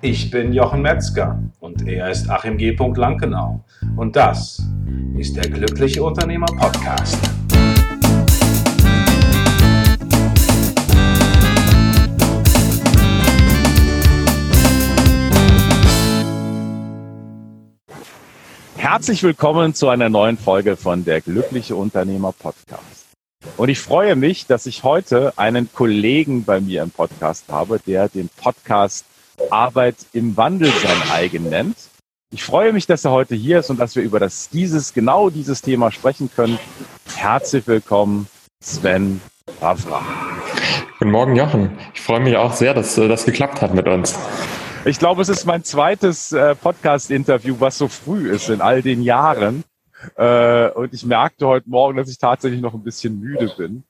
Ich bin Jochen Metzger und er ist Achim G. Lankenau. Und das ist der Glückliche Unternehmer Podcast. Herzlich willkommen zu einer neuen Folge von der Glückliche Unternehmer Podcast. Und ich freue mich, dass ich heute einen Kollegen bei mir im Podcast habe, der den Podcast Arbeit im Wandel sein eigen nennt. Ich freue mich, dass er heute hier ist und dass wir über das, dieses, genau dieses Thema sprechen können. Herzlich willkommen, Sven Ravra. Guten Morgen, Jochen. Ich freue mich auch sehr, dass äh, das geklappt hat mit uns. Ich glaube, es ist mein zweites äh, Podcast-Interview, was so früh ist in all den Jahren. Äh, und ich merkte heute Morgen, dass ich tatsächlich noch ein bisschen müde bin.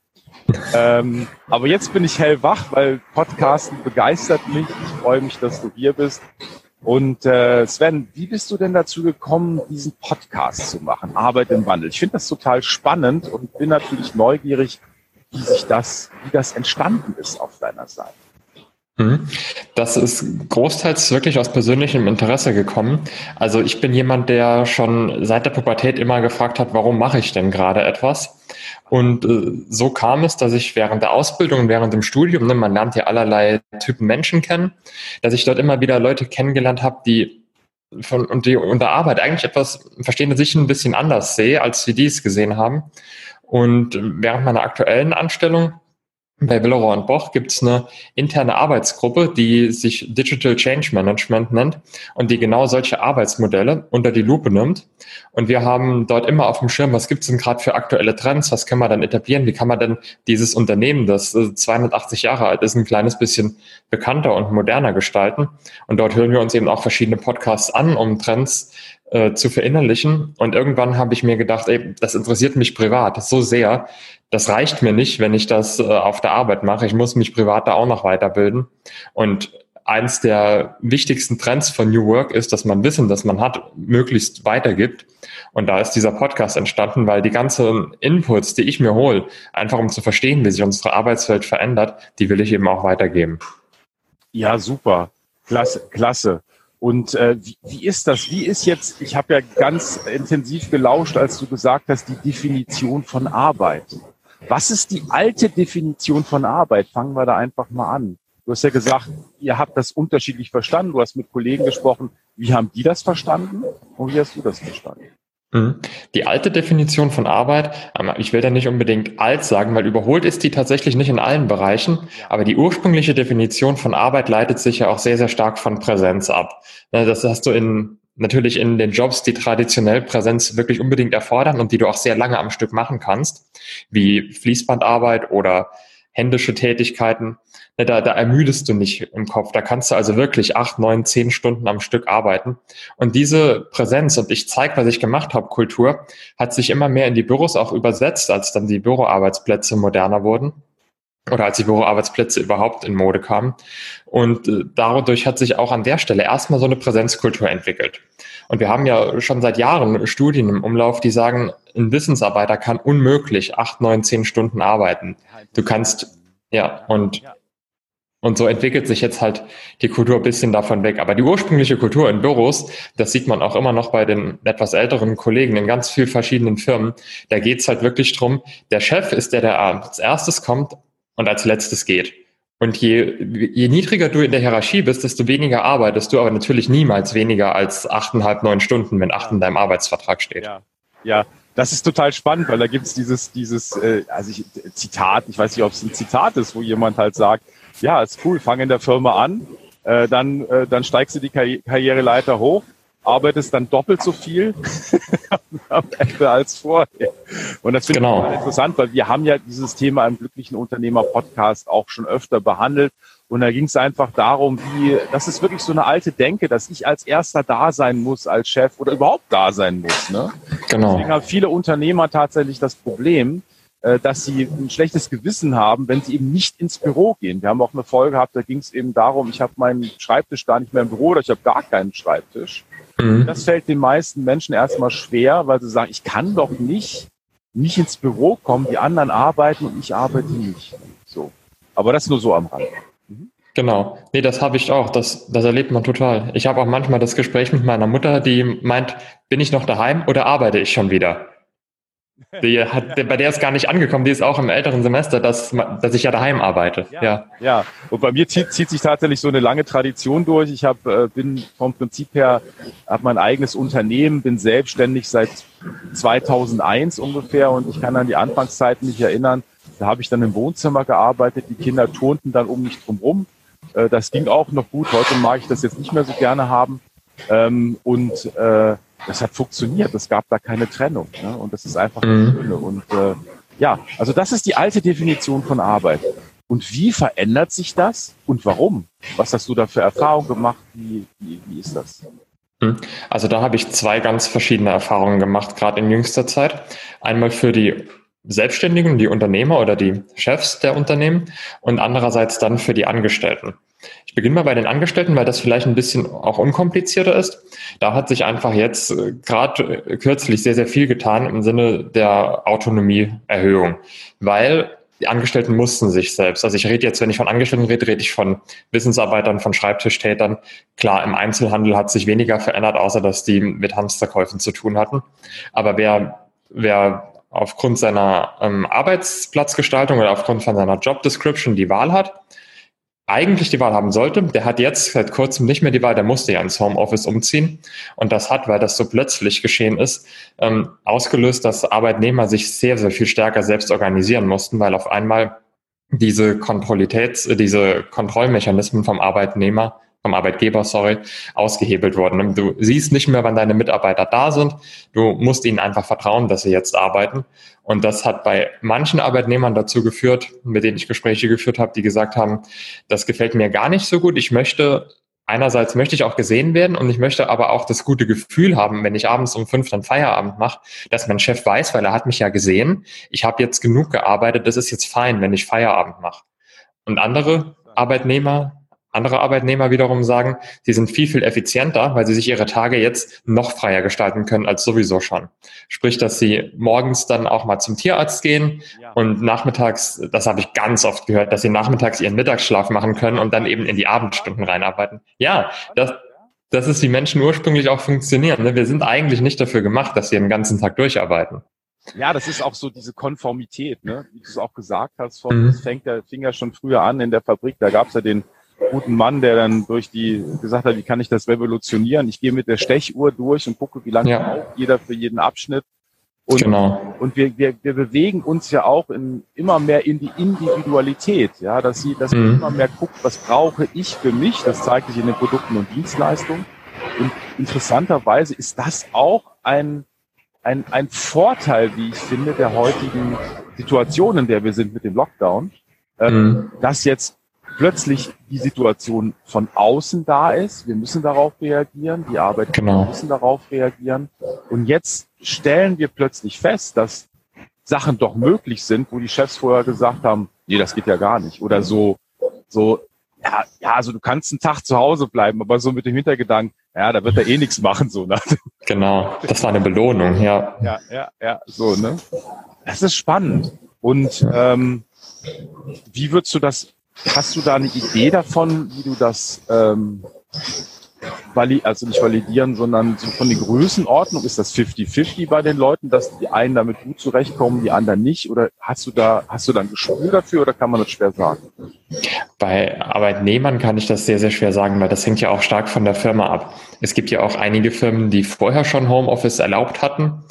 Ähm, aber jetzt bin ich hellwach, weil Podcasten begeistert mich. Ich freue mich, dass du hier bist. Und äh, Sven, wie bist du denn dazu gekommen, diesen Podcast zu machen, Arbeit im Wandel? Ich finde das total spannend und bin natürlich neugierig, wie sich das, wie das entstanden ist auf deiner Seite. Mhm. Das ist großteils wirklich aus persönlichem Interesse gekommen. Also ich bin jemand, der schon seit der Pubertät immer gefragt hat, warum mache ich denn gerade etwas? Und äh, so kam es, dass ich während der Ausbildung, während dem Studium, ne, man lernt ja allerlei Typen Menschen kennen, dass ich dort immer wieder Leute kennengelernt habe, die von und die unter Arbeit eigentlich etwas verstehen sich ein bisschen anders sehe, als sie dies gesehen haben. Und während meiner aktuellen Anstellung bei Willeroy und Boch gibt es eine interne Arbeitsgruppe, die sich Digital Change Management nennt und die genau solche Arbeitsmodelle unter die Lupe nimmt. Und wir haben dort immer auf dem Schirm, was gibt es denn gerade für aktuelle Trends, was können wir dann etablieren, wie kann man denn dieses Unternehmen, das 280 Jahre alt ist, ein kleines bisschen bekannter und moderner gestalten. Und dort hören wir uns eben auch verschiedene Podcasts an, um Trends äh, zu verinnerlichen. Und irgendwann habe ich mir gedacht, ey, das interessiert mich privat so sehr. Das reicht mir nicht, wenn ich das äh, auf der Arbeit mache. Ich muss mich privat da auch noch weiterbilden. Und eins der wichtigsten Trends von New Work ist, dass man Wissen, das man hat, möglichst weitergibt. Und da ist dieser Podcast entstanden, weil die ganzen Inputs, die ich mir hole, einfach um zu verstehen, wie sich unsere Arbeitswelt verändert, die will ich eben auch weitergeben. Ja, super. Klasse, klasse. Und äh, wie, wie ist das? Wie ist jetzt, ich habe ja ganz intensiv gelauscht, als du gesagt hast, die Definition von Arbeit. Was ist die alte Definition von Arbeit? Fangen wir da einfach mal an. Du hast ja gesagt, ihr habt das unterschiedlich verstanden. Du hast mit Kollegen gesprochen. Wie haben die das verstanden? Und wie hast du das verstanden? Mhm. Die alte Definition von Arbeit, ähm, ich will da nicht unbedingt alt sagen, weil überholt ist die tatsächlich nicht in allen Bereichen, aber die ursprüngliche Definition von Arbeit leitet sich ja auch sehr, sehr stark von Präsenz ab. Ne, das hast du in, natürlich in den Jobs, die traditionell Präsenz wirklich unbedingt erfordern und die du auch sehr lange am Stück machen kannst, wie Fließbandarbeit oder händische Tätigkeiten, ne, da, da ermüdest du nicht im Kopf. Da kannst du also wirklich acht, neun, zehn Stunden am Stück arbeiten. Und diese Präsenz und ich zeige, was ich gemacht habe, Kultur, hat sich immer mehr in die Büros auch übersetzt, als dann die Büroarbeitsplätze moderner wurden oder als die Büroarbeitsplätze überhaupt in Mode kamen. Und äh, dadurch hat sich auch an der Stelle erstmal so eine Präsenzkultur entwickelt. Und wir haben ja schon seit Jahren Studien im Umlauf, die sagen, ein Wissensarbeiter kann unmöglich acht, neun, zehn Stunden arbeiten. Du kannst, ja, und, und so entwickelt sich jetzt halt die Kultur ein bisschen davon weg. Aber die ursprüngliche Kultur in Büros, das sieht man auch immer noch bei den etwas älteren Kollegen in ganz vielen verschiedenen Firmen. Da geht's halt wirklich drum, der Chef ist der, der als erstes kommt und als letztes geht. Und je, je niedriger du in der Hierarchie bist, desto weniger arbeitest du, aber natürlich niemals weniger als achteinhalb, neun Stunden, wenn acht in deinem Arbeitsvertrag steht. Ja, ja. das ist total spannend, weil da gibt's dieses, dieses äh, also ich, Zitat, ich weiß nicht, ob es ein Zitat ist, wo jemand halt sagt, ja, ist cool, fang in der Firma an, äh, dann, äh, dann steigst du die Karri Karriereleiter hoch, arbeitest dann doppelt so viel am Ende als vorher. Und das finde genau. ich interessant, weil wir haben ja dieses Thema im glücklichen Unternehmer Podcast auch schon öfter behandelt. Und da ging es einfach darum, wie, das ist wirklich so eine alte Denke, dass ich als erster da sein muss als Chef oder überhaupt da sein muss. Ne? Genau. Deswegen haben viele Unternehmer tatsächlich das Problem, äh, dass sie ein schlechtes Gewissen haben, wenn sie eben nicht ins Büro gehen. Wir haben auch eine Folge gehabt, da ging es eben darum, ich habe meinen Schreibtisch gar nicht mehr im Büro oder ich habe gar keinen Schreibtisch. Mhm. Das fällt den meisten Menschen erstmal schwer, weil sie sagen, ich kann doch nicht, nicht ins Büro kommen, die anderen arbeiten und ich arbeite nicht. So. Aber das nur so am Rand. Mhm. Genau. Nee, das habe ich auch. Das, das erlebt man total. Ich habe auch manchmal das Gespräch mit meiner Mutter, die meint, bin ich noch daheim oder arbeite ich schon wieder? Die hat, bei der ist gar nicht angekommen, die ist auch im älteren Semester, dass, dass ich ja daheim arbeite. Ja, ja. ja. und bei mir zieht, zieht sich tatsächlich so eine lange Tradition durch. Ich hab, äh, bin vom Prinzip her, habe mein eigenes Unternehmen, bin selbstständig seit 2001 ungefähr und ich kann an die Anfangszeiten mich erinnern. Da habe ich dann im Wohnzimmer gearbeitet, die Kinder turnten dann um mich drum rum. Äh, das ging auch noch gut. Heute mag ich das jetzt nicht mehr so gerne haben. Ähm, und äh, das hat funktioniert. Es gab da keine Trennung. Ne? Und das ist einfach mhm. das Schöne. Und äh, ja, also das ist die alte Definition von Arbeit. Und wie verändert sich das und warum? Was hast du da für Erfahrungen gemacht? Wie, wie, wie ist das? Mhm. Also da habe ich zwei ganz verschiedene Erfahrungen gemacht, gerade in jüngster Zeit. Einmal für die Selbstständigen, die Unternehmer oder die Chefs der Unternehmen und andererseits dann für die Angestellten. Ich beginne mal bei den Angestellten, weil das vielleicht ein bisschen auch unkomplizierter ist. Da hat sich einfach jetzt äh, gerade äh, kürzlich sehr, sehr viel getan im Sinne der Autonomieerhöhung, weil die Angestellten mussten sich selbst. Also ich rede jetzt, wenn ich von Angestellten rede, rede ich von Wissensarbeitern, von Schreibtischtätern. Klar, im Einzelhandel hat sich weniger verändert, außer dass die mit Hamsterkäufen zu tun hatten. Aber wer, wer aufgrund seiner ähm, Arbeitsplatzgestaltung oder aufgrund von seiner Job Description die Wahl hat, eigentlich die Wahl haben sollte. Der hat jetzt seit kurzem nicht mehr die Wahl, der musste ja ins Homeoffice umziehen. Und das hat, weil das so plötzlich geschehen ist, ähm, ausgelöst, dass Arbeitnehmer sich sehr, sehr viel stärker selbst organisieren mussten, weil auf einmal diese Kontrollitäts-, diese Kontrollmechanismen vom Arbeitnehmer vom Arbeitgeber, sorry, ausgehebelt worden. Du siehst nicht mehr, wann deine Mitarbeiter da sind. Du musst ihnen einfach vertrauen, dass sie jetzt arbeiten. Und das hat bei manchen Arbeitnehmern dazu geführt, mit denen ich Gespräche geführt habe, die gesagt haben, das gefällt mir gar nicht so gut. Ich möchte einerseits möchte ich auch gesehen werden und ich möchte aber auch das gute Gefühl haben, wenn ich abends um fünf dann Feierabend mache, dass mein Chef weiß, weil er hat mich ja gesehen, ich habe jetzt genug gearbeitet, das ist jetzt fein, wenn ich Feierabend mache. Und andere Arbeitnehmer, andere Arbeitnehmer wiederum sagen, sie sind viel, viel effizienter, weil sie sich ihre Tage jetzt noch freier gestalten können als sowieso schon. Sprich, dass sie morgens dann auch mal zum Tierarzt gehen und nachmittags, das habe ich ganz oft gehört, dass sie nachmittags ihren Mittagsschlaf machen können und dann eben in die Abendstunden reinarbeiten. Ja, das, das ist wie Menschen ursprünglich auch funktionieren. Ne? Wir sind eigentlich nicht dafür gemacht, dass wir den ganzen Tag durcharbeiten. Ja, das ist auch so diese Konformität, ne? wie du es auch gesagt hast. Von, mhm. Das fängt ja, fing ja schon früher an in der Fabrik. Da gab es ja den guten Mann, der dann durch die gesagt hat, wie kann ich das revolutionieren? Ich gehe mit der Stechuhr durch und gucke, wie lange ja. braucht jeder für jeden Abschnitt. Und, genau. und wir, wir, wir bewegen uns ja auch in, immer mehr in die Individualität, ja, dass sie, dass mhm. man immer mehr guckt, was brauche ich für mich? Das zeigt sich in den Produkten und Dienstleistungen. Und interessanterweise ist das auch ein, ein, ein Vorteil, wie ich finde, der heutigen Situation, in der wir sind mit dem Lockdown, äh, mhm. dass jetzt plötzlich die Situation von außen da ist. Wir müssen darauf reagieren. Die Arbeitgeber genau. müssen darauf reagieren. Und jetzt stellen wir plötzlich fest, dass Sachen doch möglich sind, wo die Chefs vorher gesagt haben, nee, das geht ja gar nicht. Oder so, so, ja, ja, also du kannst einen Tag zu Hause bleiben, aber so mit dem Hintergedanken, ja, da wird er eh nichts machen, so. Ne? Genau, das war eine Belohnung, ja. Ja, ja, ja, so, ne? Das ist spannend. Und ähm, wie würdest du das Hast du da eine Idee davon, wie du das ähm, also nicht validieren, sondern so von den Größenordnungen ist das 50-50 bei den Leuten, dass die einen damit gut zurechtkommen, die anderen nicht? Oder hast du da, hast du da ein Gespür dafür oder kann man das schwer sagen? Bei Arbeitnehmern kann ich das sehr, sehr schwer sagen, weil das hängt ja auch stark von der Firma ab. Es gibt ja auch einige Firmen, die vorher schon Homeoffice erlaubt hatten.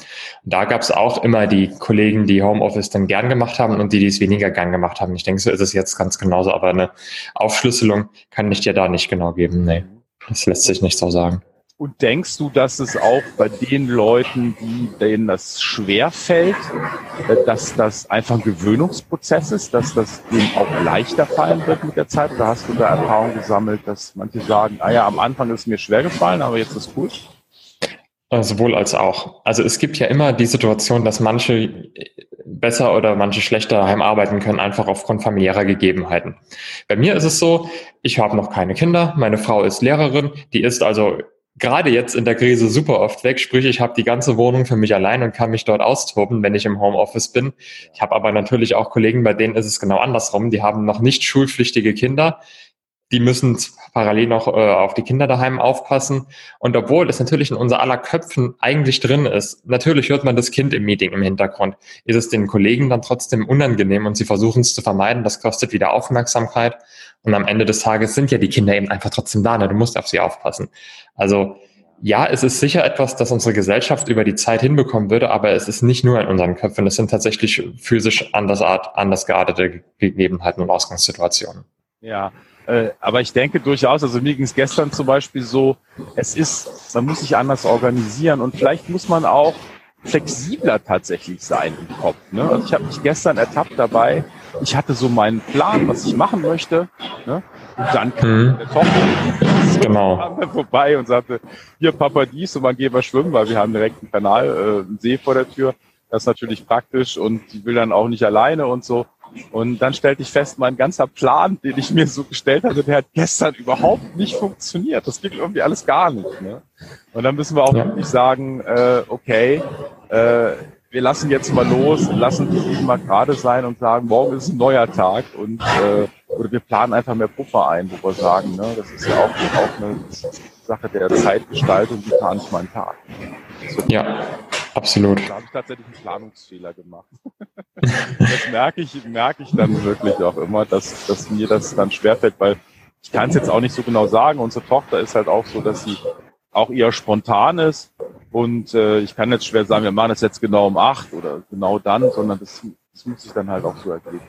Da gab es auch immer die Kollegen, die Homeoffice dann gern gemacht haben und die, die es weniger gern gemacht haben. Ich denke, so ist es jetzt ganz genauso, aber eine Aufschlüsselung kann ich dir da nicht genau geben. Nee, das lässt sich nicht so sagen. Und denkst du, dass es auch bei den Leuten, die, denen das schwer fällt, äh, dass das einfach ein Gewöhnungsprozess ist, dass das denen auch leichter fallen wird mit der Zeit? Oder hast du da Erfahrung gesammelt, dass manche sagen, ah ja, am Anfang ist es mir schwer gefallen, aber jetzt ist es gut? Sowohl als auch. Also es gibt ja immer die Situation, dass manche besser oder manche schlechter daheim arbeiten können, einfach aufgrund familiärer Gegebenheiten. Bei mir ist es so, ich habe noch keine Kinder, meine Frau ist Lehrerin, die ist also gerade jetzt in der Krise super oft weg. Sprich, ich habe die ganze Wohnung für mich allein und kann mich dort austoben, wenn ich im Homeoffice bin. Ich habe aber natürlich auch Kollegen, bei denen ist es genau andersrum. Die haben noch nicht schulpflichtige Kinder, die müssen parallel noch äh, auf die Kinder daheim aufpassen. Und obwohl es natürlich in unser aller Köpfen eigentlich drin ist, natürlich hört man das Kind im Meeting im Hintergrund, ist es den Kollegen dann trotzdem unangenehm und sie versuchen es zu vermeiden. Das kostet wieder Aufmerksamkeit. Und am Ende des Tages sind ja die Kinder eben einfach trotzdem da. Ne? Du musst auf sie aufpassen. Also ja, es ist sicher etwas, das unsere Gesellschaft über die Zeit hinbekommen würde, aber es ist nicht nur in unseren Köpfen. Es sind tatsächlich physisch anders, anders geartete Gegebenheiten und Ausgangssituationen. Ja, äh, aber ich denke durchaus, also mir ging es gestern zum Beispiel so, es ist, man muss sich anders organisieren und vielleicht muss man auch flexibler tatsächlich sein im Kopf. Ne? Also ich habe mich gestern ertappt dabei, ich hatte so meinen Plan, was ich machen möchte. Ne? Und dann kam mhm. meine Tochter genau. vorbei und sagte, hier Papa dies und man geht mal schwimmen, weil wir haben direkt einen Kanal, äh, einen See vor der Tür. Das ist natürlich praktisch und die will dann auch nicht alleine und so. Und dann stellte ich fest, mein ganzer Plan, den ich mir so gestellt hatte, der hat gestern überhaupt nicht funktioniert. Das ging irgendwie alles gar nicht. Ne? Und dann müssen wir auch ja. wirklich sagen, äh, okay, äh, wir lassen jetzt mal los, lassen die mal gerade sein und sagen, morgen ist ein neuer Tag und äh, oder wir planen einfach mehr Puffer ein, wo wir sagen, ne, das ist ja auch, auch eine Sache der Zeitgestaltung, wie plane ich meinen Tag. Ja. Absolut. Da habe ich tatsächlich einen Planungsfehler gemacht. das merke ich, merke ich dann wirklich auch immer, dass, dass mir das dann schwerfällt, weil ich kann es jetzt auch nicht so genau sagen. Unsere Tochter ist halt auch so, dass sie auch eher spontan ist. Und äh, ich kann jetzt schwer sagen, wir machen das jetzt genau um acht oder genau dann, sondern das, das muss sich dann halt auch so ergeben.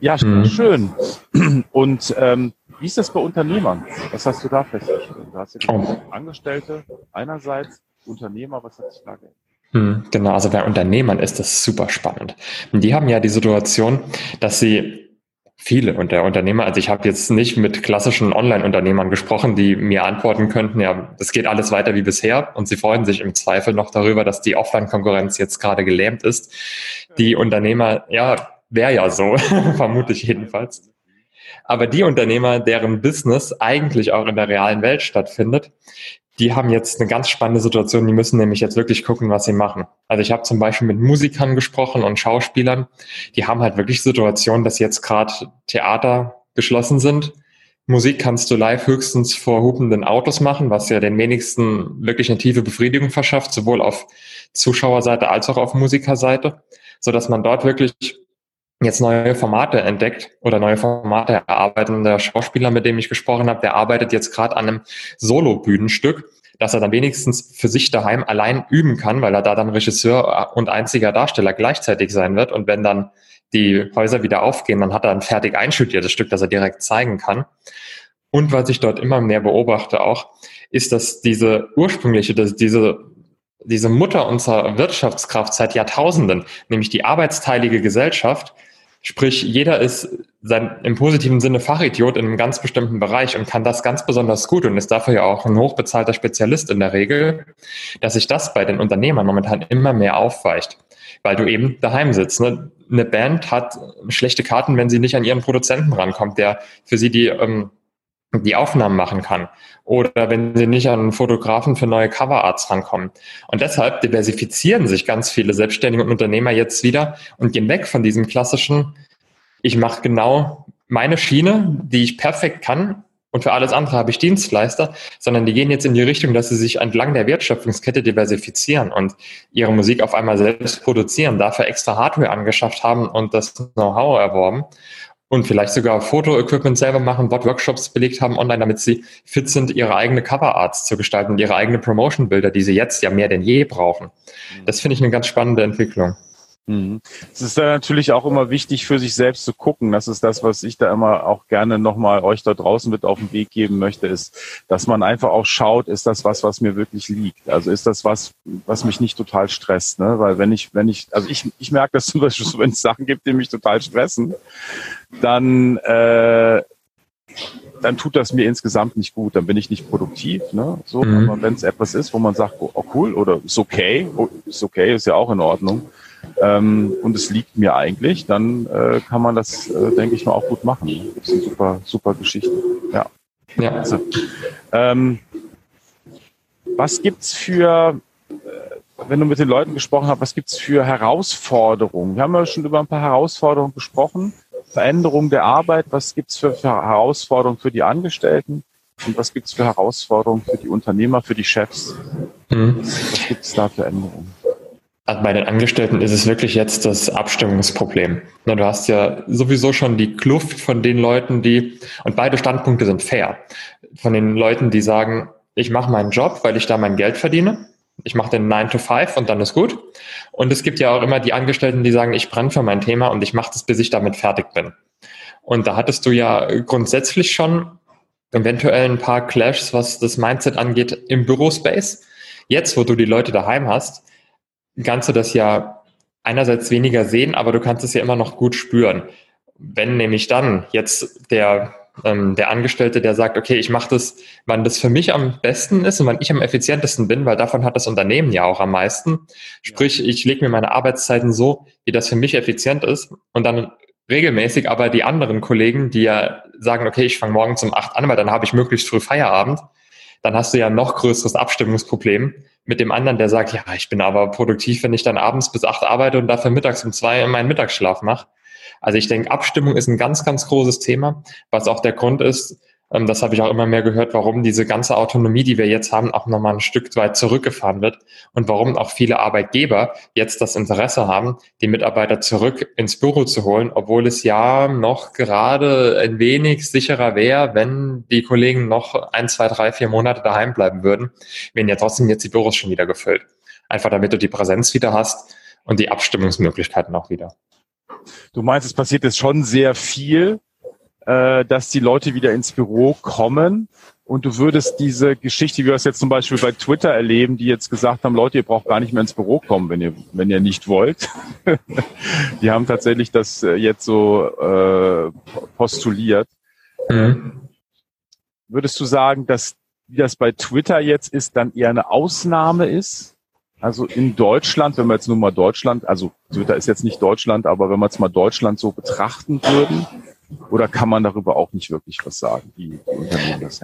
Ja, mhm. schön. Und ähm, wie ist das bei Unternehmern? Was hast du da festgestellt? Du hast ja oh. Angestellte einerseits, Unternehmer, was hat sich da geändert? Hm, genau, also bei Unternehmern ist das super spannend. Die haben ja die Situation, dass sie viele und der Unternehmer, also ich habe jetzt nicht mit klassischen Online-Unternehmern gesprochen, die mir antworten könnten, ja, es geht alles weiter wie bisher und sie freuen sich im Zweifel noch darüber, dass die Offline-Konkurrenz jetzt gerade gelähmt ist. Die Unternehmer, ja, wäre ja so, vermute ich jedenfalls. Aber die Unternehmer, deren Business eigentlich auch in der realen Welt stattfindet, die haben jetzt eine ganz spannende Situation. Die müssen nämlich jetzt wirklich gucken, was sie machen. Also ich habe zum Beispiel mit Musikern gesprochen und Schauspielern. Die haben halt wirklich Situationen, dass jetzt gerade Theater geschlossen sind. Musik kannst du live höchstens vor hupenden Autos machen, was ja den wenigsten wirklich eine tiefe Befriedigung verschafft, sowohl auf Zuschauerseite als auch auf Musikerseite, so dass man dort wirklich jetzt neue Formate entdeckt oder neue Formate erarbeiten. Der Schauspieler, mit dem ich gesprochen habe, der arbeitet jetzt gerade an einem Solo-Bühnenstück, dass er dann wenigstens für sich daheim allein üben kann, weil er da dann Regisseur und einziger Darsteller gleichzeitig sein wird. Und wenn dann die Häuser wieder aufgehen, dann hat er ein fertig einstudiertes Stück, das er direkt zeigen kann. Und was ich dort immer mehr beobachte auch, ist, dass diese ursprüngliche, dass diese diese Mutter unserer Wirtschaftskraft seit Jahrtausenden, nämlich die arbeitsteilige Gesellschaft, Sprich, jeder ist sein, im positiven Sinne Fachidiot in einem ganz bestimmten Bereich und kann das ganz besonders gut und ist dafür ja auch ein hochbezahlter Spezialist in der Regel, dass sich das bei den Unternehmern momentan immer mehr aufweicht, weil du eben daheim sitzt. Ne? Eine Band hat schlechte Karten, wenn sie nicht an ihren Produzenten rankommt, der für sie die ähm, die Aufnahmen machen kann oder wenn sie nicht an Fotografen für neue Coverarts rankommen. Und deshalb diversifizieren sich ganz viele Selbstständige und Unternehmer jetzt wieder und gehen weg von diesem klassischen, ich mache genau meine Schiene, die ich perfekt kann und für alles andere habe ich Dienstleister, sondern die gehen jetzt in die Richtung, dass sie sich entlang der Wertschöpfungskette diversifizieren und ihre Musik auf einmal selbst produzieren, dafür extra Hardware angeschafft haben und das Know-how erworben und vielleicht sogar Fotoequipment selber machen, Workshops belegt haben online, damit sie fit sind, ihre eigene Coverarts zu gestalten und ihre eigene Promotion-Bilder, die sie jetzt ja mehr denn je brauchen. Mhm. Das finde ich eine ganz spannende Entwicklung. Mhm. Es ist da natürlich auch immer wichtig, für sich selbst zu gucken. Das ist das, was ich da immer auch gerne nochmal euch da draußen mit auf den Weg geben möchte, ist, dass man einfach auch schaut, ist das was, was mir wirklich liegt? Also ist das was, was mich nicht total stresst? Ne? Weil wenn ich, wenn ich, also ich, ich merke das zum Beispiel so, wenn es Sachen gibt, die mich total stressen, dann, äh, dann tut das mir insgesamt nicht gut. Dann bin ich nicht produktiv. Ne? So, mhm. wenn es etwas ist, wo man sagt, oh, oh cool oder ist okay, oh, ist okay, ist ja auch in Ordnung. Ähm, und es liegt mir eigentlich, dann äh, kann man das, äh, denke ich mal, auch gut machen. Das ist eine super, super Geschichte. Ja. ja. Also, ähm, was gibt's für, äh, wenn du mit den Leuten gesprochen hast, was gibt's für Herausforderungen? Wir haben ja schon über ein paar Herausforderungen gesprochen Veränderung der Arbeit? Was gibt's für, für Herausforderungen für die Angestellten? Und was gibt's für Herausforderungen für die Unternehmer, für die Chefs? Mhm. Was gibt's da für Änderungen? Also bei den Angestellten ist es wirklich jetzt das Abstimmungsproblem. Du hast ja sowieso schon die Kluft von den Leuten, die, und beide Standpunkte sind fair, von den Leuten, die sagen, ich mache meinen Job, weil ich da mein Geld verdiene. Ich mache den 9 to 5 und dann ist gut. Und es gibt ja auch immer die Angestellten, die sagen, ich brenne für mein Thema und ich mache das, bis ich damit fertig bin. Und da hattest du ja grundsätzlich schon eventuell ein paar Clashs, was das Mindset angeht, im Bürospace. Jetzt, wo du die Leute daheim hast, kannst du das ja einerseits weniger sehen, aber du kannst es ja immer noch gut spüren. Wenn nämlich dann jetzt der, ähm, der Angestellte, der sagt, okay, ich mache das, wann das für mich am besten ist und wann ich am effizientesten bin, weil davon hat das Unternehmen ja auch am meisten. Sprich, ich lege mir meine Arbeitszeiten so, wie das für mich effizient ist und dann regelmäßig aber die anderen Kollegen, die ja sagen, okay, ich fange morgens um acht an, weil dann habe ich möglichst früh Feierabend, dann hast du ja noch größeres Abstimmungsproblem mit dem anderen, der sagt, ja, ich bin aber produktiv, wenn ich dann abends bis acht arbeite und dafür mittags um zwei meinen Mittagsschlaf mache. Also ich denke, Abstimmung ist ein ganz, ganz großes Thema, was auch der Grund ist, ähm, das habe ich auch immer mehr gehört, warum diese ganze Autonomie, die wir jetzt haben, auch nochmal ein Stück weit zurückgefahren wird und warum auch viele Arbeitgeber jetzt das Interesse haben, die Mitarbeiter zurück ins Büro zu holen, obwohl es ja noch gerade ein wenig sicherer wäre, wenn die Kollegen noch ein, zwei, drei, vier Monate daheim bleiben würden, werden ja trotzdem jetzt die Büros schon wieder gefüllt. Einfach damit du die Präsenz wieder hast und die Abstimmungsmöglichkeiten auch wieder. Du meinst, es passiert jetzt schon sehr viel äh, dass die Leute wieder ins Büro kommen und du würdest diese Geschichte, wie wir es jetzt zum Beispiel bei Twitter erleben, die jetzt gesagt haben, Leute, ihr braucht gar nicht mehr ins Büro kommen, wenn ihr, wenn ihr nicht wollt. die haben tatsächlich das äh, jetzt so äh, postuliert. Mhm. Würdest du sagen, dass wie das bei Twitter jetzt ist, dann eher eine Ausnahme ist? Also in Deutschland, wenn wir jetzt nur mal Deutschland, also Twitter ist jetzt nicht Deutschland, aber wenn wir jetzt mal Deutschland so betrachten würden, oder kann man darüber auch nicht wirklich was sagen, wie die Unternehmen das?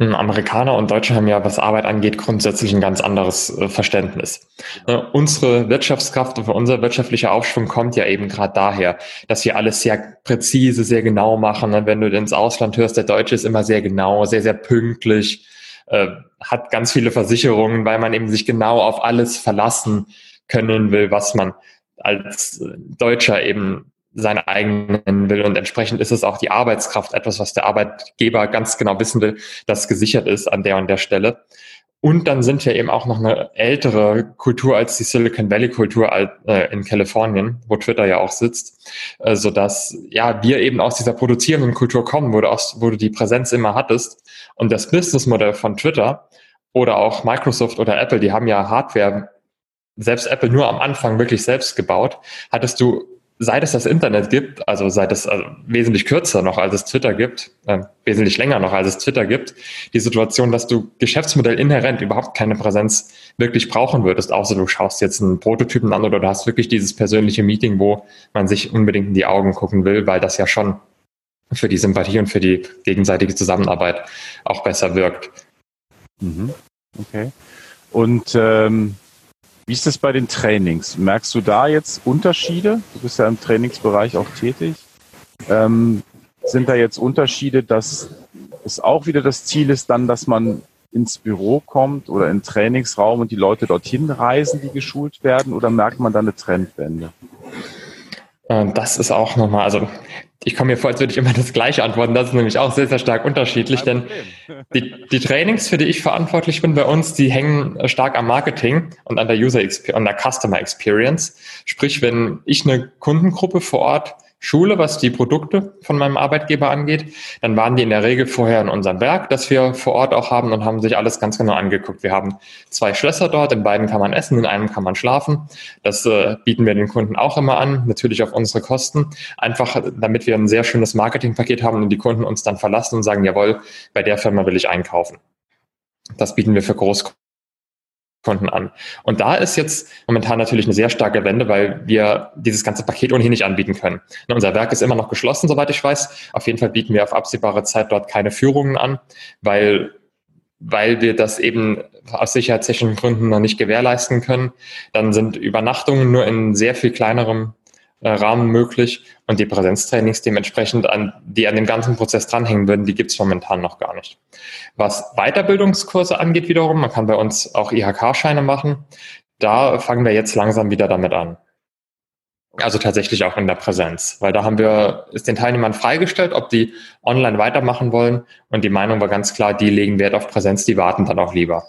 Hm, Amerikaner und Deutsche haben ja, was Arbeit angeht, grundsätzlich ein ganz anderes äh, Verständnis. Äh, unsere Wirtschaftskraft und unser wirtschaftlicher Aufschwung kommt ja eben gerade daher, dass wir alles sehr präzise, sehr genau machen. Ne? Wenn du ins Ausland hörst, der Deutsche ist immer sehr genau, sehr, sehr pünktlich, äh, hat ganz viele Versicherungen, weil man eben sich genau auf alles verlassen können will, was man als Deutscher eben seine eigenen will. Und entsprechend ist es auch die Arbeitskraft etwas, was der Arbeitgeber ganz genau wissen will, dass gesichert ist an der und der Stelle. Und dann sind wir eben auch noch eine ältere Kultur als die Silicon Valley Kultur äh, in Kalifornien, wo Twitter ja auch sitzt, äh, so dass ja wir eben aus dieser produzierenden Kultur kommen, wo du, aus, wo du die Präsenz immer hattest. Und das Businessmodell von Twitter oder auch Microsoft oder Apple, die haben ja Hardware, selbst Apple nur am Anfang wirklich selbst gebaut, hattest du seit es das Internet gibt, also seit es also wesentlich kürzer noch als es Twitter gibt, äh, wesentlich länger noch als es Twitter gibt, die Situation, dass du Geschäftsmodell inhärent überhaupt keine Präsenz wirklich brauchen würdest, außer du schaust jetzt einen Prototypen an oder du hast wirklich dieses persönliche Meeting, wo man sich unbedingt in die Augen gucken will, weil das ja schon für die Sympathie und für die gegenseitige Zusammenarbeit auch besser wirkt. Mhm. Okay. Und ähm wie ist es bei den Trainings? Merkst du da jetzt Unterschiede? Du bist ja im Trainingsbereich auch tätig. Ähm, sind da jetzt Unterschiede, dass es auch wieder das Ziel ist, dann, dass man ins Büro kommt oder in den Trainingsraum und die Leute dorthin reisen, die geschult werden, oder merkt man da eine Trendwende? Ähm, das ist auch nochmal, also ich komme mir vor, als würde ich immer das Gleiche antworten. Das ist nämlich auch sehr, sehr stark unterschiedlich, denn die, die Trainings, für die ich verantwortlich bin bei uns, die hängen stark am Marketing und an der User Experience, an der Customer Experience. Sprich, wenn ich eine Kundengruppe vor Ort Schule, was die Produkte von meinem Arbeitgeber angeht. Dann waren die in der Regel vorher in unserem Werk, das wir vor Ort auch haben und haben sich alles ganz genau angeguckt. Wir haben zwei Schlösser dort, in beiden kann man essen, in einem kann man schlafen. Das äh, bieten wir den Kunden auch immer an, natürlich auf unsere Kosten. Einfach, damit wir ein sehr schönes Marketingpaket haben und die Kunden uns dann verlassen und sagen, jawohl, bei der Firma will ich einkaufen. Das bieten wir für Großkunden Konten an. Und da ist jetzt momentan natürlich eine sehr starke Wende, weil wir dieses ganze Paket ohnehin nicht anbieten können. Und unser Werk ist immer noch geschlossen, soweit ich weiß. Auf jeden Fall bieten wir auf absehbare Zeit dort keine Führungen an, weil weil wir das eben aus sicherheitstechnischen Gründen noch nicht gewährleisten können. Dann sind Übernachtungen nur in sehr viel kleinerem äh, Rahmen möglich und die Präsenztrainings dementsprechend, an, die an dem ganzen Prozess dranhängen würden, die gibt es momentan noch gar nicht. Was Weiterbildungskurse angeht wiederum, man kann bei uns auch IHK-Scheine machen, da fangen wir jetzt langsam wieder damit an. Also tatsächlich auch in der Präsenz, weil da haben wir es den Teilnehmern freigestellt, ob die online weitermachen wollen und die Meinung war ganz klar, die legen Wert auf Präsenz, die warten dann auch lieber.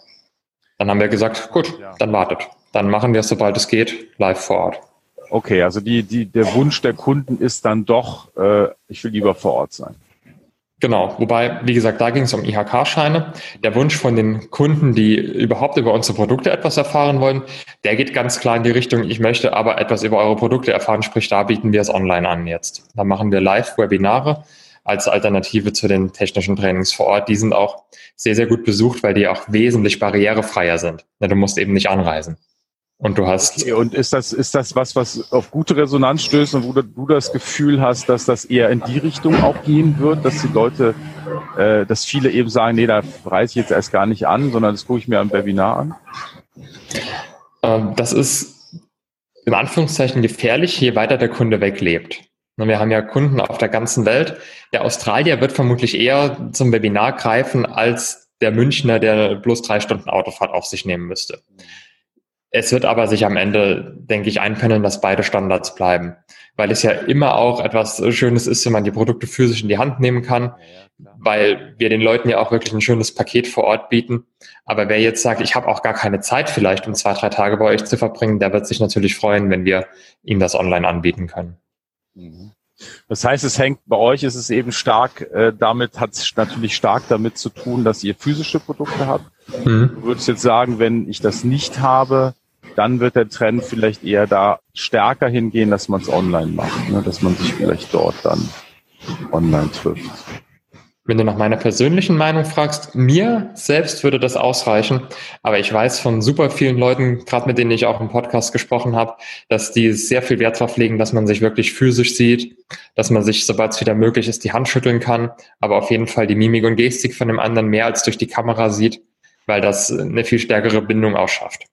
Dann haben wir gesagt, gut, dann wartet. Dann machen wir es, sobald es geht, live vor Ort. Okay, also die, die, der Wunsch der Kunden ist dann doch, äh, ich will lieber vor Ort sein. Genau, wobei, wie gesagt, da ging es um IHK-Scheine. Der Wunsch von den Kunden, die überhaupt über unsere Produkte etwas erfahren wollen, der geht ganz klar in die Richtung, ich möchte aber etwas über eure Produkte erfahren, sprich, da bieten wir es online an jetzt. Da machen wir Live-Webinare als Alternative zu den technischen Trainings vor Ort. Die sind auch sehr, sehr gut besucht, weil die auch wesentlich barrierefreier sind. Du musst eben nicht anreisen. Und du hast. Okay, und ist das, ist das was, was auf gute Resonanz stößt und wo du das Gefühl hast, dass das eher in die Richtung auch gehen wird, dass die Leute, äh, dass viele eben sagen, nee, da reise ich jetzt erst gar nicht an, sondern das gucke ich mir am Webinar an? Ähm, das ist in Anführungszeichen gefährlich, je weiter der Kunde weglebt. Wir haben ja Kunden auf der ganzen Welt. Der Australier wird vermutlich eher zum Webinar greifen als der Münchner, der bloß drei Stunden Autofahrt auf sich nehmen müsste. Es wird aber sich am Ende, denke ich, einpendeln, dass beide Standards bleiben. Weil es ja immer auch etwas Schönes ist, wenn man die Produkte physisch in die Hand nehmen kann, weil wir den Leuten ja auch wirklich ein schönes Paket vor Ort bieten. Aber wer jetzt sagt, ich habe auch gar keine Zeit vielleicht, um zwei, drei Tage bei euch zu verbringen, der wird sich natürlich freuen, wenn wir ihm das online anbieten können. Mhm. Das heißt, es hängt bei euch ist es eben stark, äh, damit hat es natürlich stark damit zu tun, dass ihr physische Produkte habt. Mhm. Du würdest jetzt sagen, wenn ich das nicht habe, dann wird der Trend vielleicht eher da stärker hingehen, dass man es online macht, ne? dass man sich vielleicht dort dann online trifft. Wenn du nach meiner persönlichen Meinung fragst, mir selbst würde das ausreichen. Aber ich weiß von super vielen Leuten, gerade mit denen ich auch im Podcast gesprochen habe, dass die sehr viel Wert darauf legen, dass man sich wirklich physisch sieht, dass man sich, sobald es wieder möglich ist, die Hand schütteln kann, aber auf jeden Fall die Mimik und Gestik von dem anderen mehr als durch die Kamera sieht, weil das eine viel stärkere Bindung ausschafft.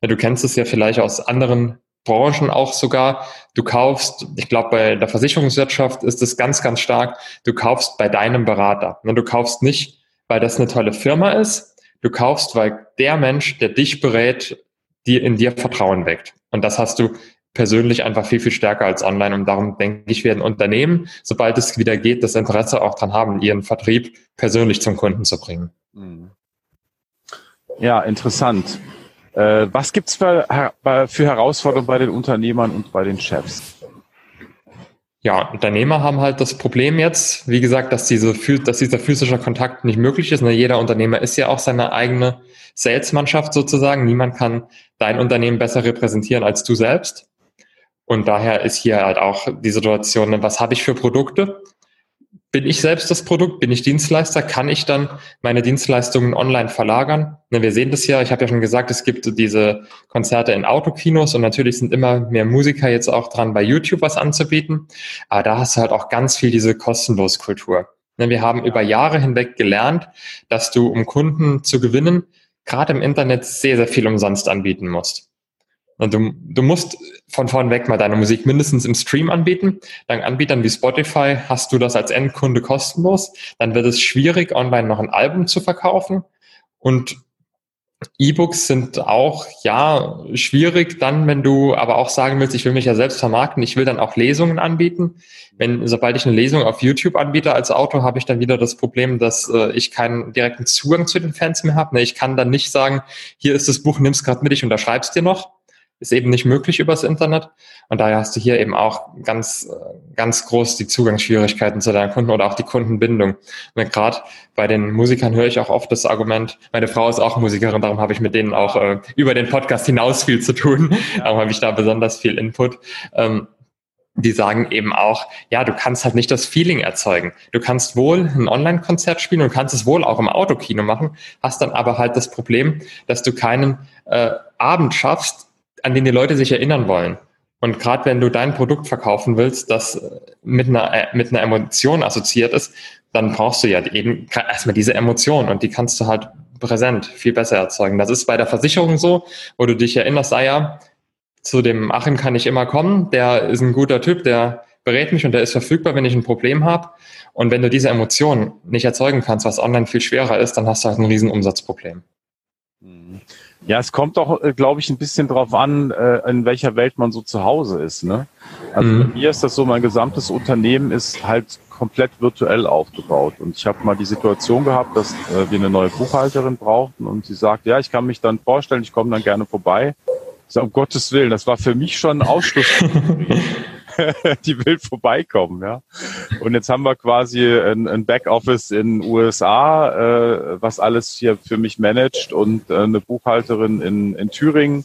Du kennst es ja vielleicht aus anderen Branchen auch sogar. Du kaufst, ich glaube, bei der Versicherungswirtschaft ist es ganz, ganz stark, du kaufst bei deinem Berater. Ne, du kaufst nicht, weil das eine tolle Firma ist. Du kaufst, weil der Mensch, der dich berät, dir in dir Vertrauen weckt. Und das hast du persönlich einfach viel, viel stärker als online. Und darum denke ich, werden Unternehmen, sobald es wieder geht, das Interesse auch dran haben, ihren Vertrieb persönlich zum Kunden zu bringen. Ja, interessant. Äh, was gibt's für, für Herausforderungen bei den Unternehmern und bei den Chefs? Ja, Unternehmer haben halt das Problem jetzt, wie gesagt, dass, diese, dass dieser physische Kontakt nicht möglich ist. Ne, jeder Unternehmer ist ja auch seine eigene Salesmannschaft sozusagen. Niemand kann dein Unternehmen besser repräsentieren als du selbst. Und daher ist hier halt auch die Situation, ne, was habe ich für Produkte? Bin ich selbst das Produkt, bin ich Dienstleister, kann ich dann meine Dienstleistungen online verlagern? Ne, wir sehen das ja, ich habe ja schon gesagt, es gibt diese Konzerte in Autokinos und natürlich sind immer mehr Musiker jetzt auch dran, bei YouTube was anzubieten. Aber da hast du halt auch ganz viel diese kostenlos Kultur. Ne, wir haben über Jahre hinweg gelernt, dass du, um Kunden zu gewinnen, gerade im Internet sehr, sehr viel umsonst anbieten musst. Du, du musst von vorn weg mal deine Musik mindestens im Stream anbieten. Dank Anbietern wie Spotify hast du das als Endkunde kostenlos. Dann wird es schwierig, online noch ein Album zu verkaufen. Und E-Books sind auch, ja, schwierig dann, wenn du aber auch sagen willst, ich will mich ja selbst vermarkten, ich will dann auch Lesungen anbieten. Wenn, sobald ich eine Lesung auf YouTube anbiete als Autor, habe ich dann wieder das Problem, dass äh, ich keinen direkten Zugang zu den Fans mehr habe. Ne, ich kann dann nicht sagen, hier ist das Buch, nimm's gerade mit, ich unterschreib's dir noch ist eben nicht möglich übers Internet. Und daher hast du hier eben auch ganz, ganz groß die Zugangsschwierigkeiten zu deinen Kunden oder auch die Kundenbindung. Und gerade bei den Musikern höre ich auch oft das Argument, meine Frau ist auch Musikerin, darum habe ich mit denen auch äh, über den Podcast hinaus viel zu tun. Ja. Darum habe ich da besonders viel Input. Ähm, die sagen eben auch, ja, du kannst halt nicht das Feeling erzeugen. Du kannst wohl ein Online-Konzert spielen und kannst es wohl auch im Autokino machen, hast dann aber halt das Problem, dass du keinen äh, Abend schaffst, an den die Leute sich erinnern wollen. Und gerade wenn du dein Produkt verkaufen willst, das mit einer, äh, mit einer Emotion assoziiert ist, dann brauchst du ja eben erstmal diese Emotion und die kannst du halt präsent viel besser erzeugen. Das ist bei der Versicherung so, wo du dich erinnerst, ah ja, zu dem Achim kann ich immer kommen, der ist ein guter Typ, der berät mich und der ist verfügbar, wenn ich ein Problem habe. Und wenn du diese Emotionen nicht erzeugen kannst, was online viel schwerer ist, dann hast du halt ein riesen Umsatzproblem. Mhm. Ja, es kommt auch, äh, glaube ich, ein bisschen drauf an, äh, in welcher Welt man so zu Hause ist. Ne? Also mhm. bei mir ist das so, mein gesamtes Unternehmen ist halt komplett virtuell aufgebaut. Und ich habe mal die Situation gehabt, dass äh, wir eine neue Buchhalterin brauchten und sie sagt, ja, ich kann mich dann vorstellen, ich komme dann gerne vorbei. Ich sage, um Gottes Willen, das war für mich schon ein Ausschluss. die will vorbeikommen, ja. Und jetzt haben wir quasi ein, ein Backoffice in USA, äh, was alles hier für mich managt und äh, eine Buchhalterin in, in Thüringen.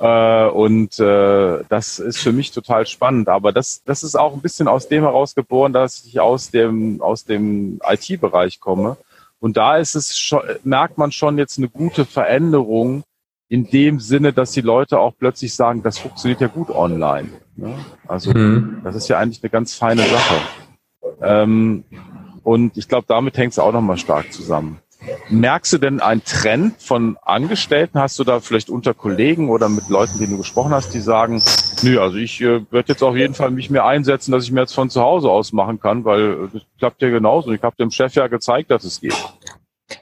Äh, und äh, das ist für mich total spannend. Aber das, das ist auch ein bisschen aus dem herausgeboren, dass ich aus dem, aus dem IT-Bereich komme. Und da ist es schon, merkt man schon jetzt eine gute Veränderung in dem Sinne, dass die Leute auch plötzlich sagen, das funktioniert ja gut online. Ne? Also mhm. das ist ja eigentlich eine ganz feine Sache. Ähm, und ich glaube, damit hängt es auch nochmal stark zusammen. Merkst du denn einen Trend von Angestellten? Hast du da vielleicht unter Kollegen oder mit Leuten, denen du gesprochen hast, die sagen, nö, also ich äh, werde jetzt auf jeden Fall mich mehr einsetzen, dass ich mir jetzt von zu Hause aus machen kann, weil das klappt ja genauso. Ich habe dem Chef ja gezeigt, dass es geht.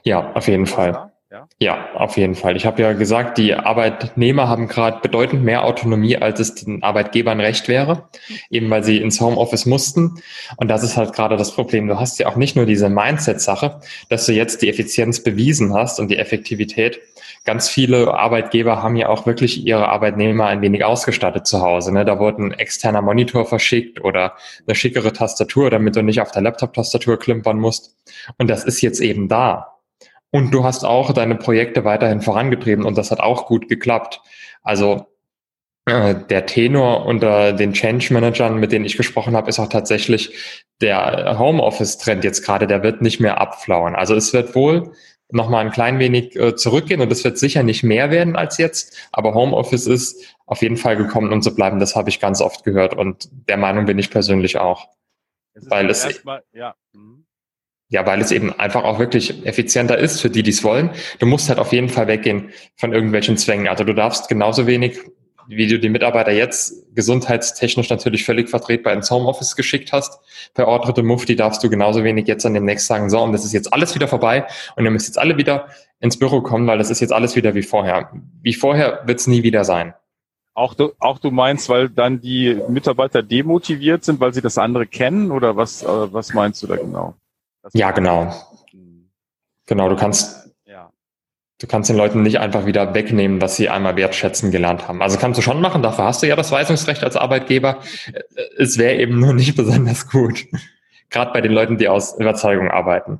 Ja, auf jeden Fall. Ja? ja, auf jeden Fall. Ich habe ja gesagt, die Arbeitnehmer haben gerade bedeutend mehr Autonomie, als es den Arbeitgebern recht wäre, eben weil sie ins Homeoffice mussten. Und das ist halt gerade das Problem. Du hast ja auch nicht nur diese Mindset-Sache, dass du jetzt die Effizienz bewiesen hast und die Effektivität. Ganz viele Arbeitgeber haben ja auch wirklich ihre Arbeitnehmer ein wenig ausgestattet zu Hause. Ne? Da wurde ein externer Monitor verschickt oder eine schickere Tastatur, damit du nicht auf der Laptop-Tastatur klimpern musst. Und das ist jetzt eben da. Und du hast auch deine Projekte weiterhin vorangetrieben und das hat auch gut geklappt. Also äh, der Tenor unter den Change Managern, mit denen ich gesprochen habe, ist auch tatsächlich der Homeoffice-Trend jetzt gerade, der wird nicht mehr abflauen. Also es wird wohl nochmal ein klein wenig äh, zurückgehen und es wird sicher nicht mehr werden als jetzt, aber Homeoffice ist auf jeden Fall gekommen und zu bleiben, das habe ich ganz oft gehört und der Meinung bin ich persönlich auch. Weil es, ja. Ja, weil es eben einfach auch wirklich effizienter ist für die, die es wollen. Du musst halt auf jeden Fall weggehen von irgendwelchen Zwängen. Also du darfst genauso wenig, wie du die Mitarbeiter jetzt gesundheitstechnisch natürlich völlig vertretbar ins Homeoffice geschickt hast, verordnete Mufti darfst du genauso wenig jetzt an dem nächsten sagen, so, und das ist jetzt alles wieder vorbei und ihr müsst jetzt alle wieder ins Büro kommen, weil das ist jetzt alles wieder wie vorher. Wie vorher wird es nie wieder sein. Auch du, auch du meinst, weil dann die Mitarbeiter demotiviert sind, weil sie das andere kennen oder was, äh, was meinst du da genau? Ja, genau. Genau, du kannst, ja. du kannst den Leuten nicht einfach wieder wegnehmen, was sie einmal wertschätzen gelernt haben. Also kannst du schon machen, dafür hast du ja das Weisungsrecht als Arbeitgeber. Es wäre eben nur nicht besonders gut. Gerade bei den Leuten, die aus Überzeugung arbeiten.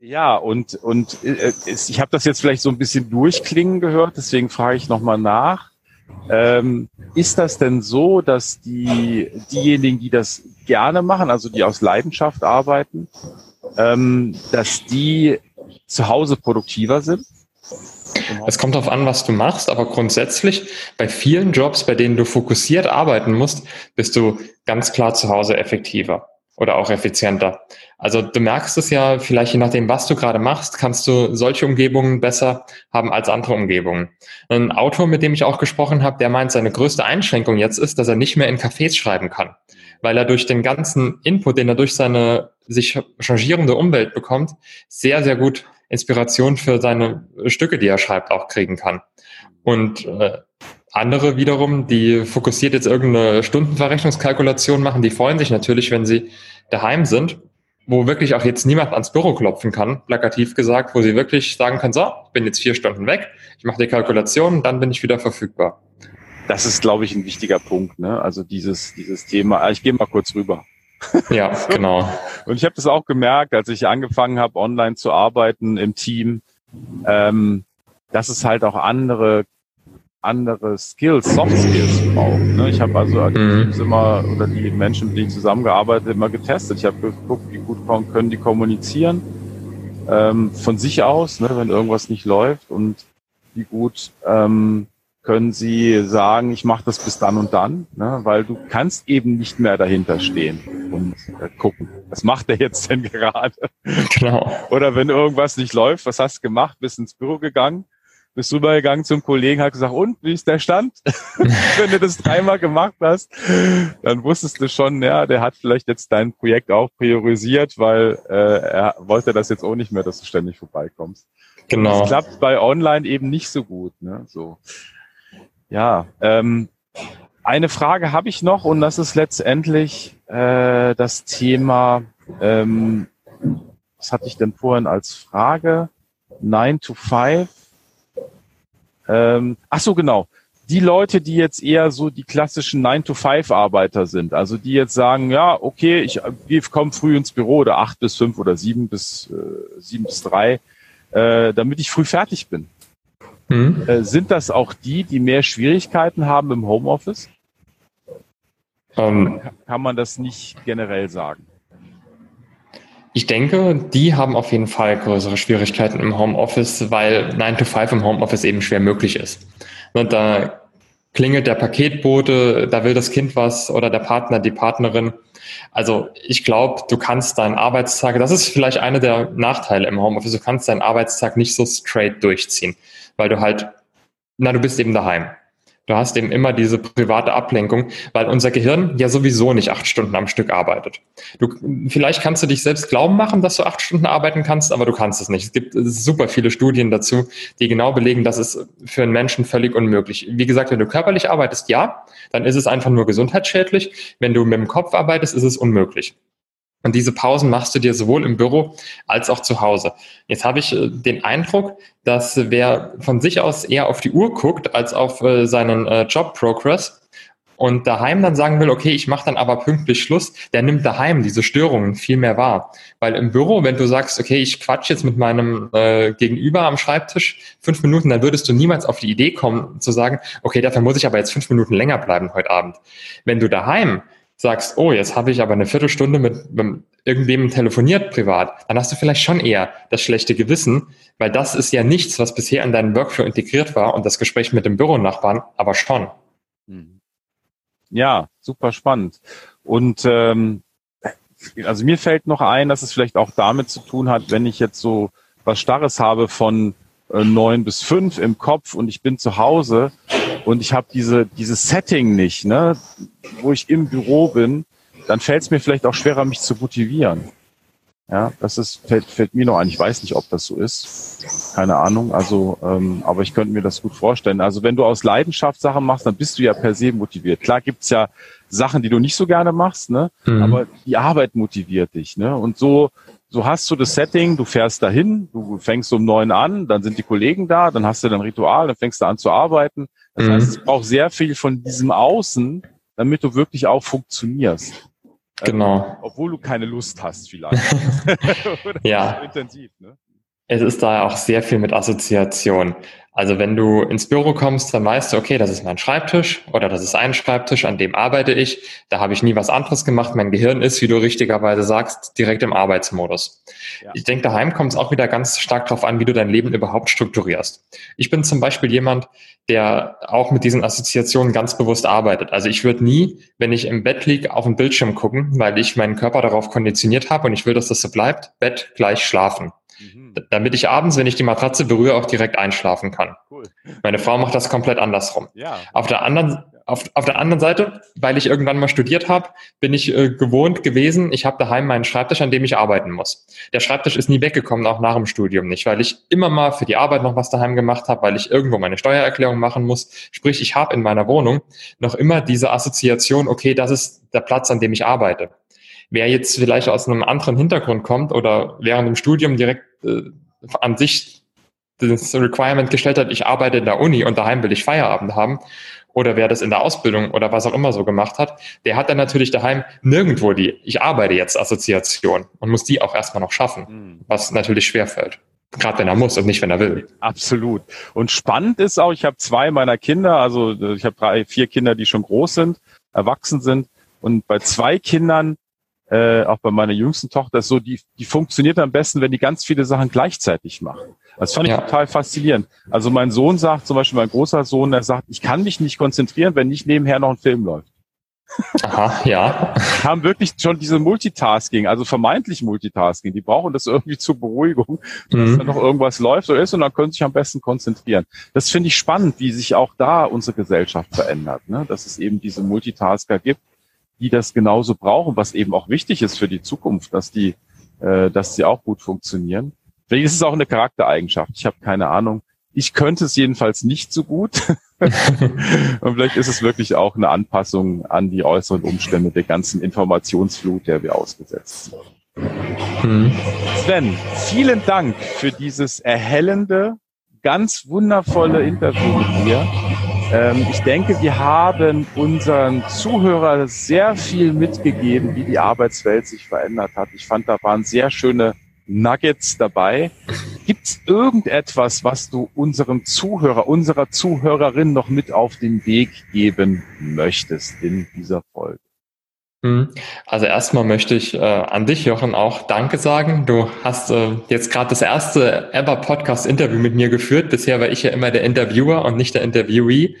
Ja, und, und äh, ich habe das jetzt vielleicht so ein bisschen durchklingen gehört, deswegen frage ich nochmal nach. Ähm, ist das denn so, dass die, diejenigen, die das gerne machen, also die aus Leidenschaft arbeiten, ähm, dass die zu Hause produktiver sind? Es kommt darauf an, was du machst, aber grundsätzlich bei vielen Jobs, bei denen du fokussiert arbeiten musst, bist du ganz klar zu Hause effektiver oder auch effizienter. Also du merkst es ja, vielleicht je nachdem, was du gerade machst, kannst du solche Umgebungen besser haben als andere Umgebungen. Ein Autor, mit dem ich auch gesprochen habe, der meint, seine größte Einschränkung jetzt ist, dass er nicht mehr in Cafés schreiben kann, weil er durch den ganzen Input, den er durch seine sich changierende Umwelt bekommt, sehr, sehr gut Inspiration für seine Stücke, die er schreibt, auch kriegen kann. Und äh, andere wiederum, die fokussiert jetzt irgendeine Stundenverrechnungskalkulation machen, die freuen sich natürlich, wenn sie daheim sind, wo wirklich auch jetzt niemand ans Büro klopfen kann, plakativ gesagt, wo sie wirklich sagen können, so, ich bin jetzt vier Stunden weg, ich mache die Kalkulation, dann bin ich wieder verfügbar. Das ist, glaube ich, ein wichtiger Punkt. Ne? Also dieses, dieses Thema. Ah, ich gehe mal kurz rüber. Ja, genau. Und ich habe das auch gemerkt, als ich angefangen habe, online zu arbeiten im Team, ähm, dass es halt auch andere andere Skills, Soft Skills braucht. Ne? Ich habe also die mhm. Teams immer oder die Menschen, mit denen ich zusammengearbeitet immer getestet. Ich habe geguckt, wie gut können die kommunizieren ähm, von sich aus, ne, wenn irgendwas nicht läuft und wie gut ähm, können sie sagen, ich mache das bis dann und dann, ne, weil du kannst eben nicht mehr dahinter stehen und äh, gucken, was macht der jetzt denn gerade? Genau. Oder wenn irgendwas nicht läuft, was hast du gemacht? Bist ins Büro gegangen, bist rübergegangen zum Kollegen, hat gesagt, und, wie ist der Stand? Wenn du das dreimal gemacht hast, dann wusstest du schon, ja, der hat vielleicht jetzt dein Projekt auch priorisiert, weil äh, er wollte das jetzt auch nicht mehr, dass du ständig vorbeikommst. Genau. Das klappt bei Online eben nicht so gut. Ne? So. Ja, ähm, eine Frage habe ich noch und das ist letztendlich äh, das Thema, ähm, was hatte ich denn vorhin als Frage? 9 to 5. Ähm, ach so, genau. Die Leute, die jetzt eher so die klassischen 9-to-5-Arbeiter sind, also die jetzt sagen, ja, okay, ich, ich komme früh ins Büro oder 8 bis 5 oder 7 bis, äh, 7 bis 3, äh, damit ich früh fertig bin. Mhm. Äh, sind das auch die, die mehr Schwierigkeiten haben im Homeoffice? Ähm, kann man das nicht generell sagen? Ich denke, die haben auf jeden Fall größere Schwierigkeiten im Homeoffice, weil 9 to 5 im Homeoffice eben schwer möglich ist. Und da klingelt der Paketbote, da will das Kind was oder der Partner, die Partnerin. Also ich glaube, du kannst deinen Arbeitstag, das ist vielleicht einer der Nachteile im Homeoffice, du kannst deinen Arbeitstag nicht so straight durchziehen, weil du halt, na, du bist eben daheim. Du hast eben immer diese private Ablenkung, weil unser Gehirn ja sowieso nicht acht Stunden am Stück arbeitet. Du, vielleicht kannst du dich selbst glauben machen, dass du acht Stunden arbeiten kannst, aber du kannst es nicht. Es gibt super viele Studien dazu, die genau belegen, dass es für einen Menschen völlig unmöglich. Wie gesagt, wenn du körperlich arbeitest, ja, dann ist es einfach nur gesundheitsschädlich. Wenn du mit dem Kopf arbeitest, ist es unmöglich. Und diese Pausen machst du dir sowohl im Büro als auch zu Hause. Jetzt habe ich äh, den Eindruck, dass wer von sich aus eher auf die Uhr guckt als auf äh, seinen äh, Job Progress und daheim dann sagen will, okay, ich mache dann aber pünktlich Schluss, der nimmt daheim diese Störungen viel mehr wahr. Weil im Büro, wenn du sagst, okay, ich quatsch jetzt mit meinem äh, Gegenüber am Schreibtisch fünf Minuten, dann würdest du niemals auf die Idee kommen zu sagen, okay, dafür muss ich aber jetzt fünf Minuten länger bleiben heute Abend. Wenn du daheim sagst, oh, jetzt habe ich aber eine Viertelstunde mit, mit irgendwem telefoniert privat, dann hast du vielleicht schon eher das schlechte Gewissen, weil das ist ja nichts, was bisher in deinen Workflow integriert war und das Gespräch mit dem Büronachbarn aber schon. Mhm. Ja, super spannend. Und ähm, also mir fällt noch ein, dass es vielleicht auch damit zu tun hat, wenn ich jetzt so was Starres habe von äh, neun bis fünf im Kopf und ich bin zu Hause und ich habe diese dieses Setting nicht, ne, wo ich im Büro bin, dann fällt es mir vielleicht auch schwerer, mich zu motivieren. Ja, das ist fällt, fällt mir noch ein. Ich weiß nicht, ob das so ist. Keine Ahnung. Also, ähm, aber ich könnte mir das gut vorstellen. Also, wenn du aus Leidenschaft Sachen machst, dann bist du ja per se motiviert. Klar gibt's ja Sachen, die du nicht so gerne machst, ne? Mhm. Aber die Arbeit motiviert dich, ne? Und so so hast du das Setting, du fährst dahin, du fängst um neun an, dann sind die Kollegen da, dann hast du dein Ritual, dann fängst du an zu arbeiten. Das mhm. heißt, es braucht sehr viel von diesem Außen, damit du wirklich auch funktionierst. Genau. Ähm, obwohl du keine Lust hast vielleicht. ja. Intensiv, ne? Es ist da auch sehr viel mit Assoziation. Also wenn du ins Büro kommst, dann weißt du, okay, das ist mein Schreibtisch oder das ist ein Schreibtisch, an dem arbeite ich. Da habe ich nie was anderes gemacht. Mein Gehirn ist, wie du richtigerweise sagst, direkt im Arbeitsmodus. Ja. Ich denke, daheim kommt es auch wieder ganz stark darauf an, wie du dein Leben überhaupt strukturierst. Ich bin zum Beispiel jemand, der auch mit diesen Assoziationen ganz bewusst arbeitet. Also ich würde nie, wenn ich im Bett liege, auf den Bildschirm gucken, weil ich meinen Körper darauf konditioniert habe und ich will, dass das so bleibt. Bett gleich schlafen. Mhm. Damit ich abends, wenn ich die Matratze berühre, auch direkt einschlafen kann. Cool. Meine Frau macht das komplett andersrum. Ja. Auf der anderen, auf, auf der anderen Seite, weil ich irgendwann mal studiert habe, bin ich äh, gewohnt gewesen, ich habe daheim meinen Schreibtisch, an dem ich arbeiten muss. Der Schreibtisch ist nie weggekommen, auch nach dem Studium nicht, weil ich immer mal für die Arbeit noch was daheim gemacht habe, weil ich irgendwo meine Steuererklärung machen muss. Sprich, ich habe in meiner Wohnung noch immer diese Assoziation, okay, das ist der Platz, an dem ich arbeite. Wer jetzt vielleicht aus einem anderen Hintergrund kommt oder während dem Studium direkt äh, an sich das Requirement gestellt hat, ich arbeite in der Uni und daheim will ich Feierabend haben, oder wer das in der Ausbildung oder was auch immer so gemacht hat, der hat dann natürlich daheim nirgendwo die Ich arbeite jetzt Assoziation und muss die auch erstmal noch schaffen, mhm. was natürlich schwerfällt. Gerade wenn er muss und nicht, wenn er will. Absolut. Und spannend ist auch, ich habe zwei meiner Kinder, also ich habe drei, vier Kinder, die schon groß sind, erwachsen sind. Und bei zwei Kindern äh, auch bei meiner jüngsten Tochter ist so, die, die funktioniert am besten, wenn die ganz viele Sachen gleichzeitig machen. Das fand ich ja. total faszinierend. Also mein Sohn sagt, zum Beispiel mein großer Sohn, der sagt, ich kann mich nicht konzentrieren, wenn nicht nebenher noch ein Film läuft. Aha, ja. Die haben wirklich schon diese Multitasking, also vermeintlich Multitasking. Die brauchen das irgendwie zur Beruhigung, dass mhm. da noch irgendwas läuft oder ist und dann können sie sich am besten konzentrieren. Das finde ich spannend, wie sich auch da unsere Gesellschaft verändert, ne? dass es eben diese Multitasker gibt, die das genauso brauchen, was eben auch wichtig ist für die Zukunft, dass die, äh, dass sie auch gut funktionieren. Vielleicht ist es auch eine Charaktereigenschaft. Ich habe keine Ahnung. Ich könnte es jedenfalls nicht so gut. und vielleicht ist es wirklich auch eine Anpassung an die äußeren Umstände der ganzen Informationsflut, der wir ausgesetzt sind. Mhm. Sven, vielen Dank für dieses erhellende, ganz wundervolle Interview mit dir. Ähm, ich denke, wir haben unseren Zuhörern sehr viel mitgegeben, wie die Arbeitswelt sich verändert hat. Ich fand, da waren sehr schöne Nuggets dabei. Gibt es irgendetwas, was du unserem Zuhörer, unserer Zuhörerin noch mit auf den Weg geben möchtest in dieser Folge? Hm. Also erstmal möchte ich äh, an dich, Jochen, auch Danke sagen. Du hast äh, jetzt gerade das erste ever Podcast-Interview mit mir geführt. Bisher war ich ja immer der Interviewer und nicht der Interviewee.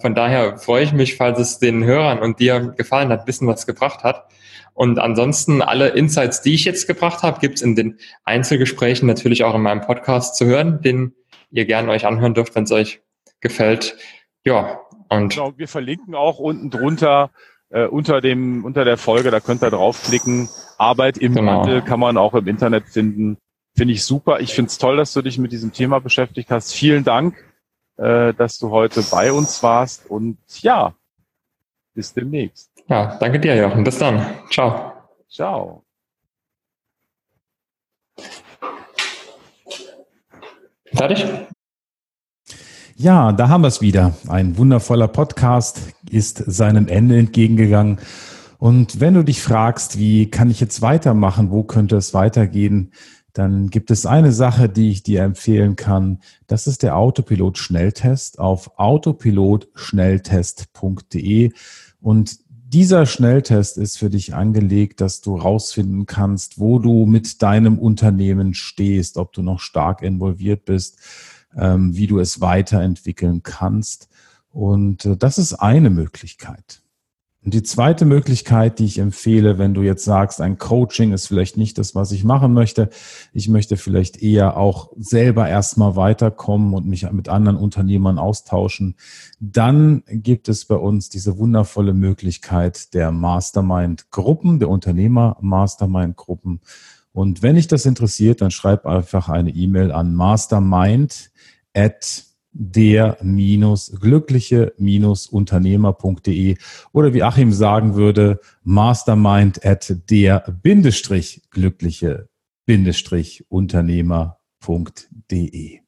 Von daher freue ich mich, falls es den Hörern und dir gefallen hat, wissen, was gebracht hat. Und ansonsten alle Insights, die ich jetzt gebracht habe, gibt's in den Einzelgesprächen natürlich auch in meinem Podcast zu hören, den ihr gerne euch anhören dürft, wenn es euch gefällt. Ja, und genau, wir verlinken auch unten drunter äh, unter dem unter der Folge, da könnt ihr draufklicken. Arbeit im genau. Wandel kann man auch im Internet finden. Finde ich super. Ich finde es toll, dass du dich mit diesem Thema beschäftigt hast. Vielen Dank, äh, dass du heute bei uns warst und ja, bis demnächst. Ja, danke dir, Jochen. Bis dann. Ciao. Ciao. Fertig? Ja, da haben wir es wieder. Ein wundervoller Podcast ist seinem Ende entgegengegangen. Und wenn du dich fragst, wie kann ich jetzt weitermachen, wo könnte es weitergehen, dann gibt es eine Sache, die ich dir empfehlen kann. Das ist der Autopilot Schnelltest auf autopilotschnelltest.de. Und dieser Schnelltest ist für dich angelegt, dass du rausfinden kannst, wo du mit deinem Unternehmen stehst, ob du noch stark involviert bist, ähm, wie du es weiterentwickeln kannst. Und äh, das ist eine Möglichkeit. Und die zweite Möglichkeit, die ich empfehle, wenn du jetzt sagst, ein Coaching ist vielleicht nicht das, was ich machen möchte, ich möchte vielleicht eher auch selber erstmal weiterkommen und mich mit anderen Unternehmern austauschen, dann gibt es bei uns diese wundervolle Möglichkeit der Mastermind-Gruppen, der Unternehmer-Mastermind-Gruppen. Und wenn dich das interessiert, dann schreib einfach eine E-Mail an mastermind at der-glückliche-unternehmer.de oder wie Achim sagen würde, mastermind at der-glückliche-unternehmer.de.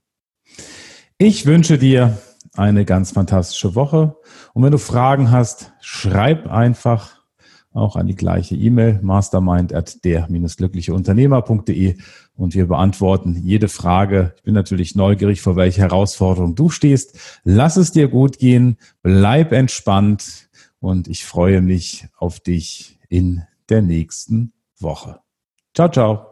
Ich wünsche dir eine ganz fantastische Woche und wenn du Fragen hast, schreib einfach auch an die gleiche E-Mail mastermind at der-glückliche-unternehmer.de und wir beantworten jede Frage. Ich bin natürlich neugierig, vor welche Herausforderung du stehst. Lass es dir gut gehen, bleib entspannt und ich freue mich auf dich in der nächsten Woche. Ciao, ciao.